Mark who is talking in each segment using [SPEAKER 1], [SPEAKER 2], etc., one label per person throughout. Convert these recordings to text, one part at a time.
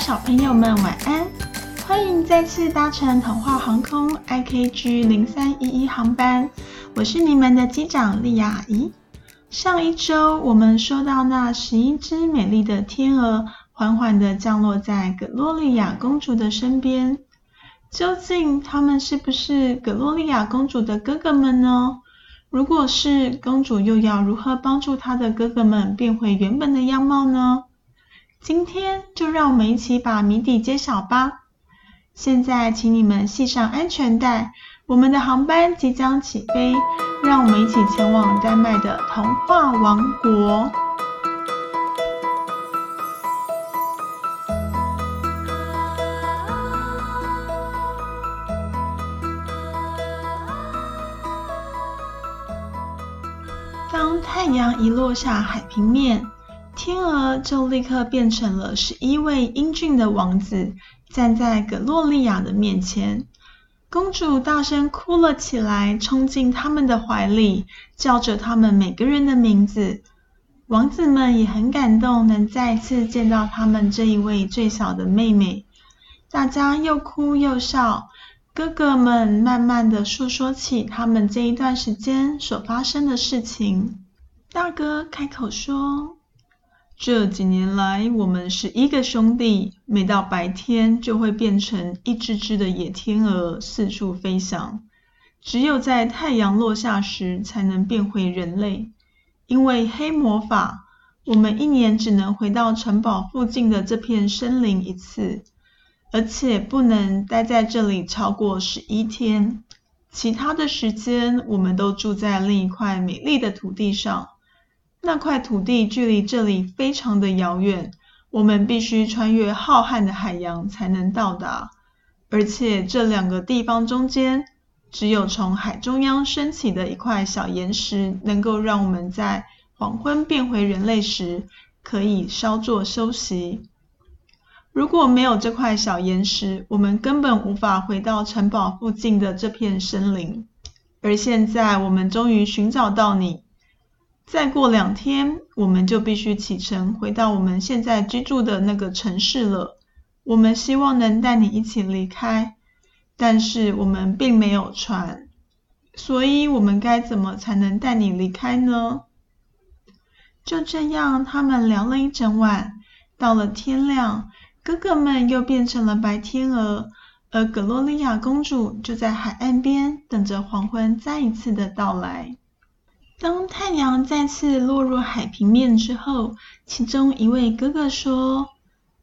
[SPEAKER 1] 小朋友们晚安！欢迎再次搭乘童话航空 IKG 零三一一航班，我是你们的机长莉亚姨。上一周我们说到那十一只美丽的天鹅缓缓地降落在葛洛丽亚公主的身边，究竟他们是不是葛洛丽亚公主的哥哥们呢？如果是，公主又要如何帮助她的哥哥们变回原本的样貌呢？今天就让我们一起把谜底揭晓吧！现在，请你们系上安全带，我们的航班即将起飞，让我们一起前往丹麦的童话王国。当太阳一落下海平面，天鹅就立刻变成了十一位英俊的王子，站在葛洛丽亚的面前。公主大声哭了起来，冲进他们的怀里，叫着他们每个人的名字。王子们也很感动，能再次见到他们这一位最小的妹妹。大家又哭又笑，哥哥们慢慢的诉说起他们这一段时间所发生的事情。大哥开口说。这几年来，我们十一个兄弟，每到白天就会变成一只只的野天鹅，四处飞翔。只有在太阳落下时，才能变回人类。因为黑魔法，我们一年只能回到城堡附近的这片森林一次，而且不能待在这里超过十一天。其他的时间，我们都住在另一块美丽的土地上。那块土地距离这里非常的遥远，我们必须穿越浩瀚的海洋才能到达。而且这两个地方中间，只有从海中央升起的一块小岩石，能够让我们在黄昏变回人类时，可以稍作休息。如果没有这块小岩石，我们根本无法回到城堡附近的这片森林。而现在，我们终于寻找到你。再过两天，我们就必须启程回到我们现在居住的那个城市了。我们希望能带你一起离开，但是我们并没有船，所以我们该怎么才能带你离开呢？就这样，他们聊了一整晚。到了天亮，哥哥们又变成了白天鹅，而格洛丽亚公主就在海岸边等着黄昏再一次的到来。当太阳再次落入海平面之后，其中一位哥哥说：“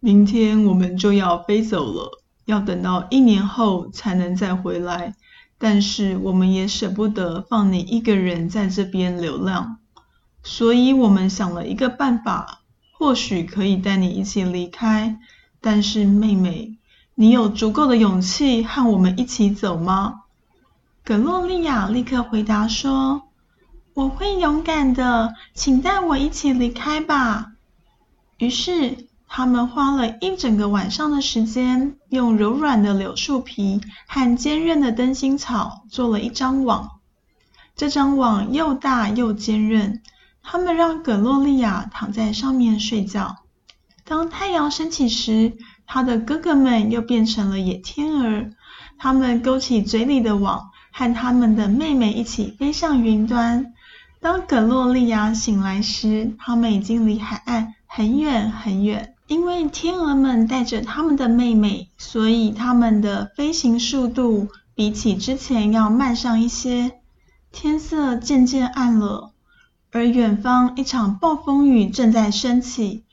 [SPEAKER 1] 明天我们就要飞走了，要等到一年后才能再回来。但是我们也舍不得放你一个人在这边流浪，所以我们想了一个办法，或许可以带你一起离开。但是妹妹，你有足够的勇气和我们一起走吗？”葛洛丽亚立刻回答说。我会勇敢的，请带我一起离开吧。于是，他们花了一整个晚上的时间，用柔软的柳树皮和坚韧的灯芯草做了一张网。这张网又大又坚韧，他们让葛洛丽亚躺在上面睡觉。当太阳升起时，他的哥哥们又变成了野天鹅，他们勾起嘴里的网，和他们的妹妹一起飞向云端。当葛洛丽亚醒来时，他们已经离海岸很远很远。因为天鹅们带着他们的妹妹，所以他们的飞行速度比起之前要慢上一些。天色渐渐暗了，而远方一场暴风雨正在升起。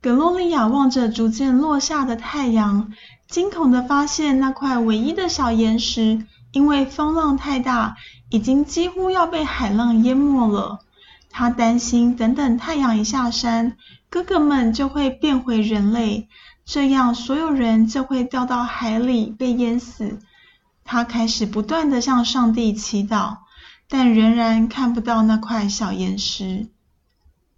[SPEAKER 1] 葛洛丽亚望着逐渐落下的太阳，惊恐地发现那块唯一的小岩石，因为风浪太大，已经几乎要被海浪淹没了。他担心，等等太阳一下山，哥哥们就会变回人类，这样所有人就会掉到海里被淹死。他开始不断地向上帝祈祷，但仍然看不到那块小岩石。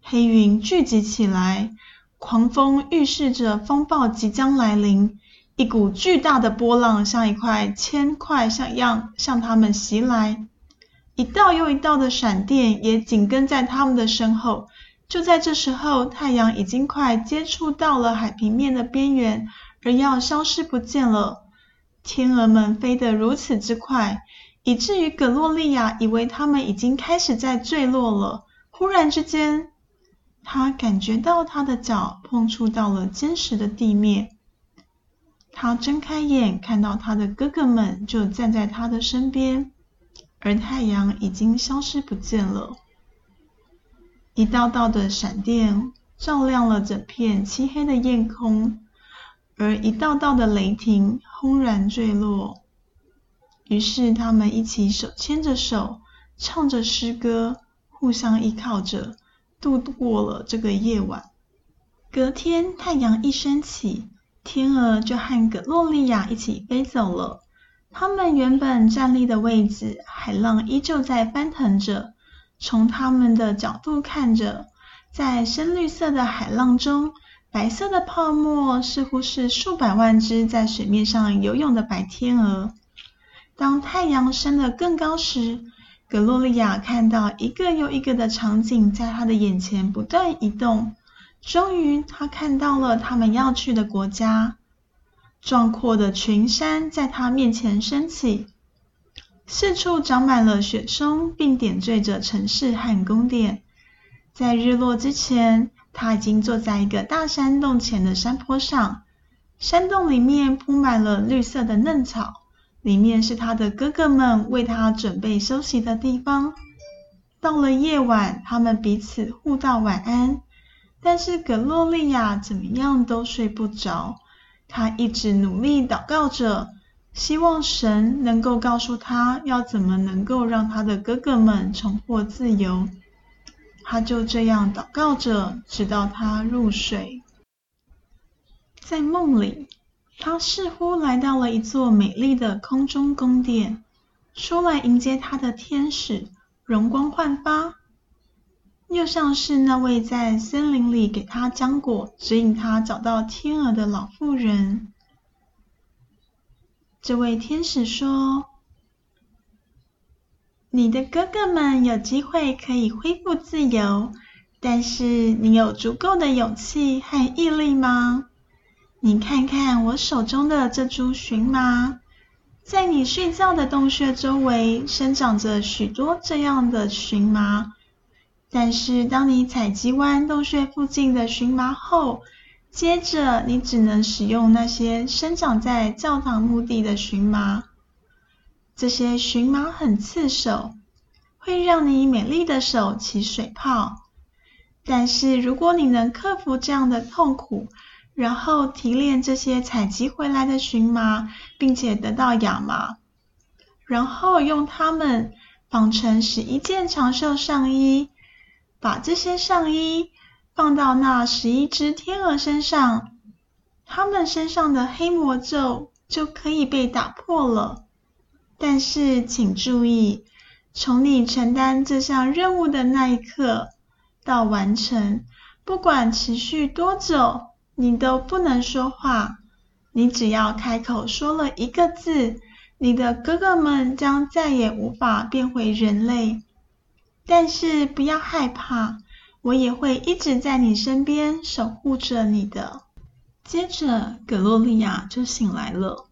[SPEAKER 1] 黑云聚集起来，狂风预示着风暴即将来临。一股巨大的波浪像一块铅块像样向他们袭来。一道又一道的闪电也紧跟在他们的身后，就在这时候，太阳已经快接触到了海平面的边缘，而要消失不见了。天鹅们飞得如此之快，以至于葛洛丽亚以为它们已经开始在坠落了。忽然之间，她感觉到她的脚碰触到了坚实的地面。她睁开眼，看到她的哥哥们就站在她的身边，而太阳已经消失不见了。一道道的闪电照亮了整片漆黑的夜空，而一道道的雷霆轰然坠落。于是，他们一起手牵着手，唱着诗歌，互相依靠着，度过了这个夜晚。隔天，太阳一升起，天鹅就和葛洛丽亚一起飞走了。他们原本站立的位置，海浪依旧在翻腾着。从他们的角度看着，在深绿色的海浪中，白色的泡沫似乎是数百万只在水面上游泳的白天鹅。当太阳升得更高时，格洛丽亚看到一个又一个的场景在她的眼前不断移动。终于，她看到了他们要去的国家。壮阔的群山在他面前升起，四处长满了雪松，并点缀着城市和宫殿。在日落之前，他已经坐在一个大山洞前的山坡上。山洞里面铺满了绿色的嫩草。里面是他的哥哥们为他准备休息的地方。到了夜晚，他们彼此互道晚安。但是葛洛丽亚怎么样都睡不着，他一直努力祷告着，希望神能够告诉他要怎么能够让他的哥哥们重获自由。他就这样祷告着，直到他入睡。在梦里。他似乎来到了一座美丽的空中宫殿，出来迎接他的天使容光焕发，又像是那位在森林里给他浆果、指引他找到天鹅的老妇人。这位天使说：“你的哥哥们有机会可以恢复自由，但是你有足够的勇气和毅力吗？”你看看我手中的这株荨麻，在你睡觉的洞穴周围生长着许多这样的荨麻。但是当你采集完洞穴附近的荨麻后，接着你只能使用那些生长在教堂墓地的荨麻。这些荨麻很刺手，会让你美丽的手起水泡。但是如果你能克服这样的痛苦，然后提炼这些采集回来的荨麻，并且得到亚麻，然后用它们纺成十一件长袖上衣，把这些上衣放到那十一只天鹅身上，它们身上的黑魔咒就可以被打破了。但是请注意，从你承担这项任务的那一刻到完成，不管持续多久。你都不能说话，你只要开口说了一个字，你的哥哥们将再也无法变回人类。但是不要害怕，我也会一直在你身边守护着你的。接着，葛洛丽亚就醒来了，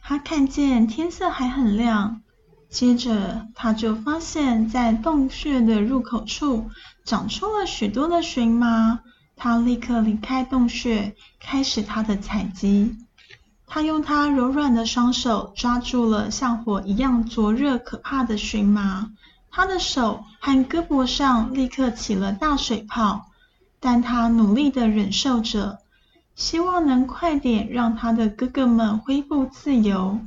[SPEAKER 1] 她看见天色还很亮，接着她就发现，在洞穴的入口处长出了许多的荨麻。他立刻离开洞穴，开始他的采集。他用他柔软的双手抓住了像火一样灼热可怕的荨麻，他的手和胳膊上立刻起了大水泡，但他努力地忍受着，希望能快点让他的哥哥们恢复自由。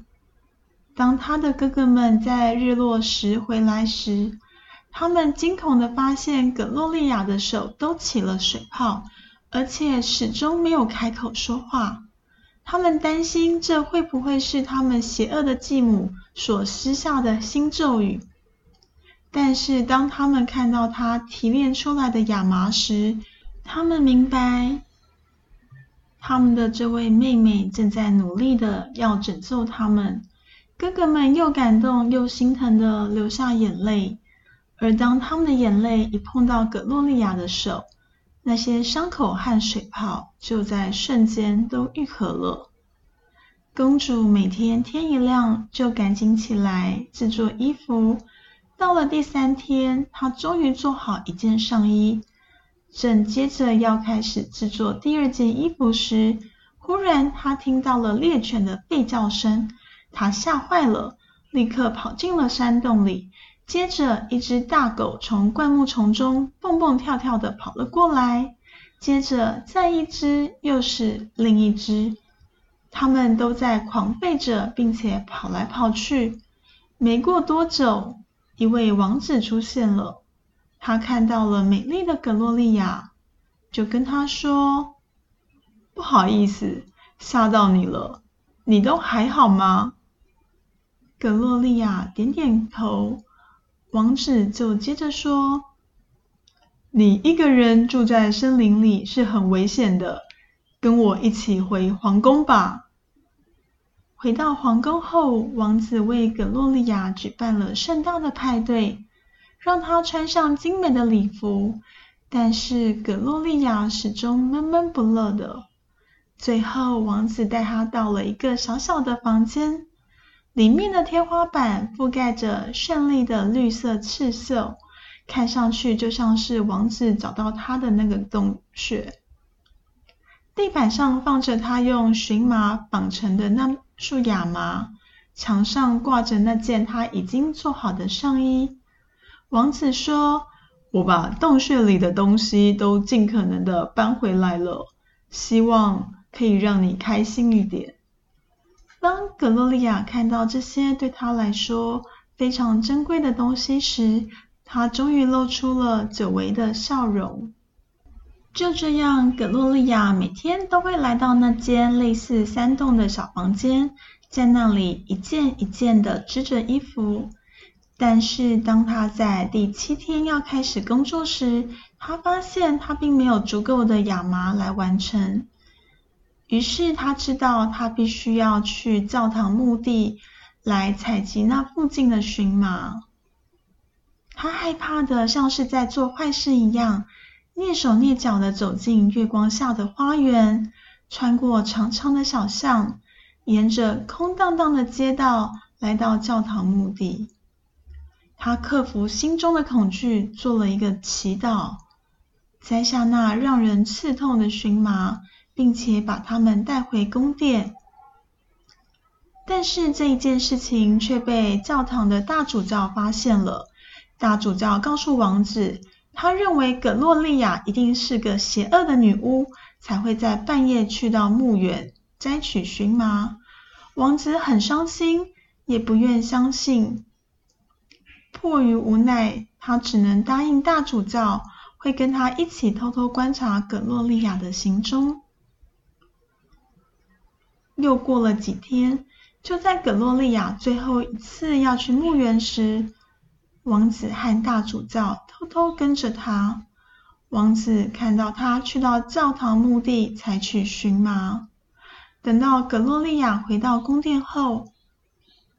[SPEAKER 1] 当他的哥哥们在日落时回来时，他们惊恐地发现，葛洛丽亚的手都起了水泡，而且始终没有开口说话。他们担心这会不会是他们邪恶的继母所施下的新咒语。但是当他们看到她提炼出来的亚麻时，他们明白，他们的这位妹妹正在努力的要拯救他们。哥哥们又感动又心疼的流下眼泪。而当他们的眼泪一碰到葛洛丽亚的手，那些伤口和水泡就在瞬间都愈合了。公主每天天一亮就赶紧起来制作衣服。到了第三天，他终于做好一件上衣，正接着要开始制作第二件衣服时，忽然他听到了猎犬的吠叫声，他吓坏了，立刻跑进了山洞里。接着，一只大狗从灌木丛中蹦蹦跳跳地跑了过来，接着再一只，又是另一只，它们都在狂吠着，并且跑来跑去。没过多久，一位王子出现了，他看到了美丽的葛洛丽亚，就跟她说：“不好意思，吓到你了，你都还好吗？”葛洛丽亚点点头。王子就接着说：“你一个人住在森林里是很危险的，跟我一起回皇宫吧。”回到皇宫后，王子为葛洛丽亚举办了盛大的派对，让她穿上精美的礼服。但是葛洛丽亚始终闷闷不乐的。最后，王子带她到了一个小小的房间。里面的天花板覆盖着绚丽的绿色刺绣，看上去就像是王子找到她的那个洞穴。地板上放着他用荨麻绑成的那束亚麻，墙上挂着那件他已经做好的上衣。王子说：“我把洞穴里的东西都尽可能的搬回来了，希望可以让你开心一点。”当格洛丽亚看到这些对她来说非常珍贵的东西时，她终于露出了久违的笑容。就这样，葛洛丽亚每天都会来到那间类似山洞的小房间，在那里一件一件的织着衣服。但是，当她在第七天要开始工作时，她发现她并没有足够的亚麻来完成。于是他知道，他必须要去教堂墓地来采集那附近的荨麻。他害怕的像是在做坏事一样，蹑手蹑脚的走进月光下的花园，穿过长长的小巷，沿着空荡荡的街道来到教堂墓地。他克服心中的恐惧，做了一个祈祷，摘下那让人刺痛的荨麻。并且把他们带回宫殿，但是这一件事情却被教堂的大主教发现了。大主教告诉王子，他认为葛洛丽亚一定是个邪恶的女巫，才会在半夜去到墓园摘取荨麻。王子很伤心，也不愿相信。迫于无奈，他只能答应大主教，会跟他一起偷偷观察葛洛丽亚的行踪。又过了几天，就在葛洛丽亚最后一次要去墓园时，王子和大主教偷偷跟着他。王子看到他去到教堂墓地采取荨麻。等到葛洛丽亚回到宫殿后，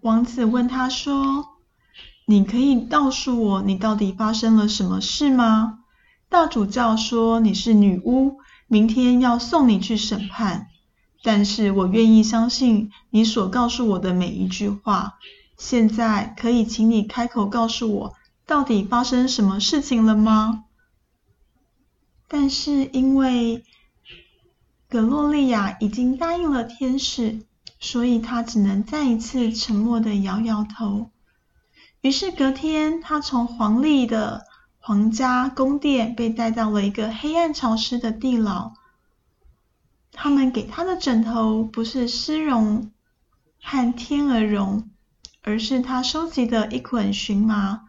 [SPEAKER 1] 王子问他说：“你可以告诉我，你到底发生了什么事吗？”大主教说：“你是女巫，明天要送你去审判。”但是我愿意相信你所告诉我的每一句话。现在可以请你开口告诉我，到底发生什么事情了吗？但是因为葛洛丽亚已经答应了天使，所以她只能再一次沉默地摇摇头。于是隔天，她从皇历的皇家宫殿被带到了一个黑暗潮湿的地牢。他们给他的枕头不是丝绒和天鹅绒，而是他收集的一捆荨麻。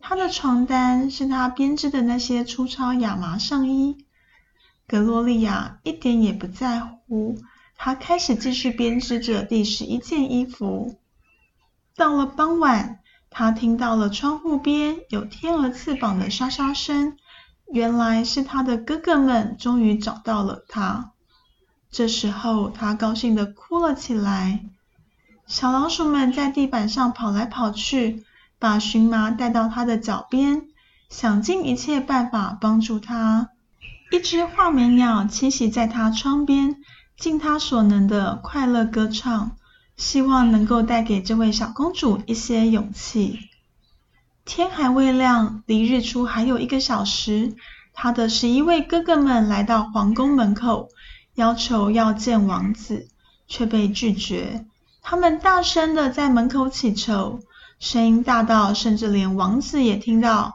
[SPEAKER 1] 他的床单是他编织的那些粗糙亚麻上衣。格洛丽亚一点也不在乎，她开始继续编织着第十一件衣服。到了傍晚，她听到了窗户边有天鹅翅膀的沙沙声，原来是她的哥哥们终于找到了她。这时候，他高兴地哭了起来。小老鼠们在地板上跑来跑去，把荨麻带到它的脚边，想尽一切办法帮助它。一只画眉鸟栖息在它窗边，尽它所能的快乐歌唱，希望能够带给这位小公主一些勇气。天还未亮，离日出还有一个小时，她的十一位哥哥们来到皇宫门口，要求要见王子，却被拒绝。他们大声的在门口祈求，声音大到甚至连王子也听到，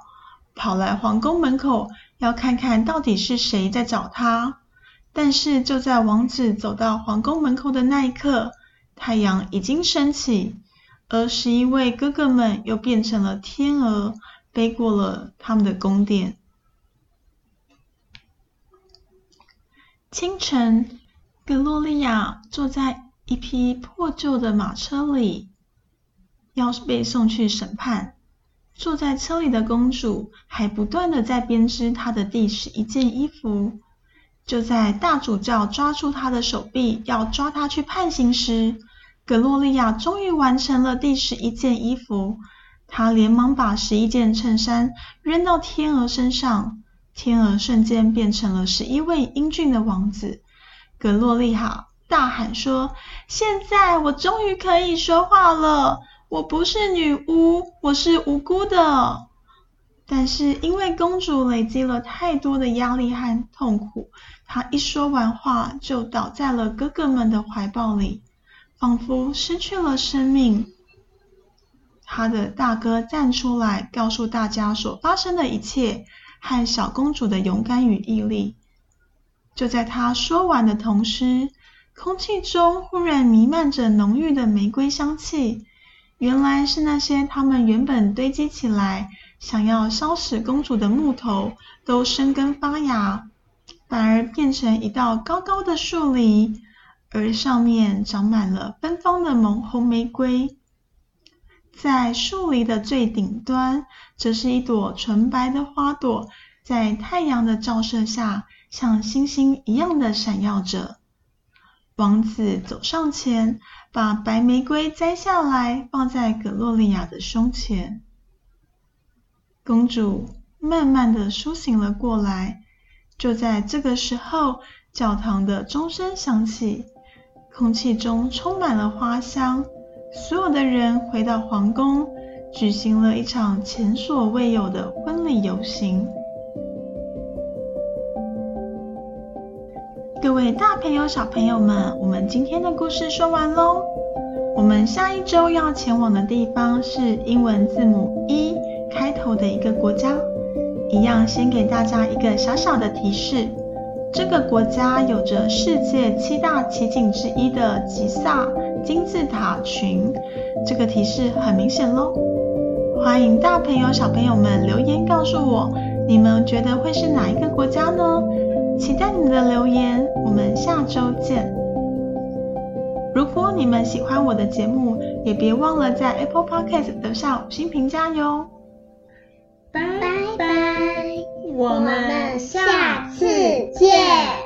[SPEAKER 1] 跑来皇宫门口。要看看到底是谁在找他，但是就在王子走到皇宫门口的那一刻，太阳已经升起，而十一位哥哥们又变成了天鹅，飞过了他们的宫殿。清晨，格洛丽亚坐在一匹破旧的马车里，要被送去审判。坐在车里的公主还不断的在编织她的第十一件衣服。就在大主教抓住她的手臂，要抓她去判刑时，格洛丽亚终于完成了第十一件衣服。她连忙把十一件衬衫扔到天鹅身上，天鹅瞬间变成了十一位英俊的王子。格洛丽亚大喊说：“现在我终于可以说话了。”我不是女巫，我是无辜的。但是因为公主累积了太多的压力和痛苦，她一说完话就倒在了哥哥们的怀抱里，仿佛失去了生命。她的大哥站出来告诉大家所发生的一切和小公主的勇敢与毅力。就在他说完的同时，空气中忽然弥漫着浓郁的玫瑰香气。原来是那些他们原本堆积起来，想要烧死公主的木头，都生根发芽，反而变成一道高高的树篱，而上面长满了芬芳的红红玫瑰。在树篱的最顶端，则是一朵纯白的花朵，在太阳的照射下，像星星一样的闪耀着。王子走上前，把白玫瑰摘下来，放在格洛丽亚的胸前。公主慢慢的苏醒了过来。就在这个时候，教堂的钟声响起，空气中充满了花香。所有的人回到皇宫，举行了一场前所未有的婚礼游行。大朋友、小朋友们，我们今天的故事说完喽。我们下一周要前往的地方是英文字母 E 开头的一个国家。一样，先给大家一个小小的提示：这个国家有着世界七大奇景之一的吉萨金字塔群。这个提示很明显喽。欢迎大朋友、小朋友们留言告诉我，你们觉得会是哪一个国家呢？期待你的留言，我们下周见。如果你们喜欢我的节目，也别忘了在 Apple Podcast 留下五星评价哟。拜拜，我们下次见。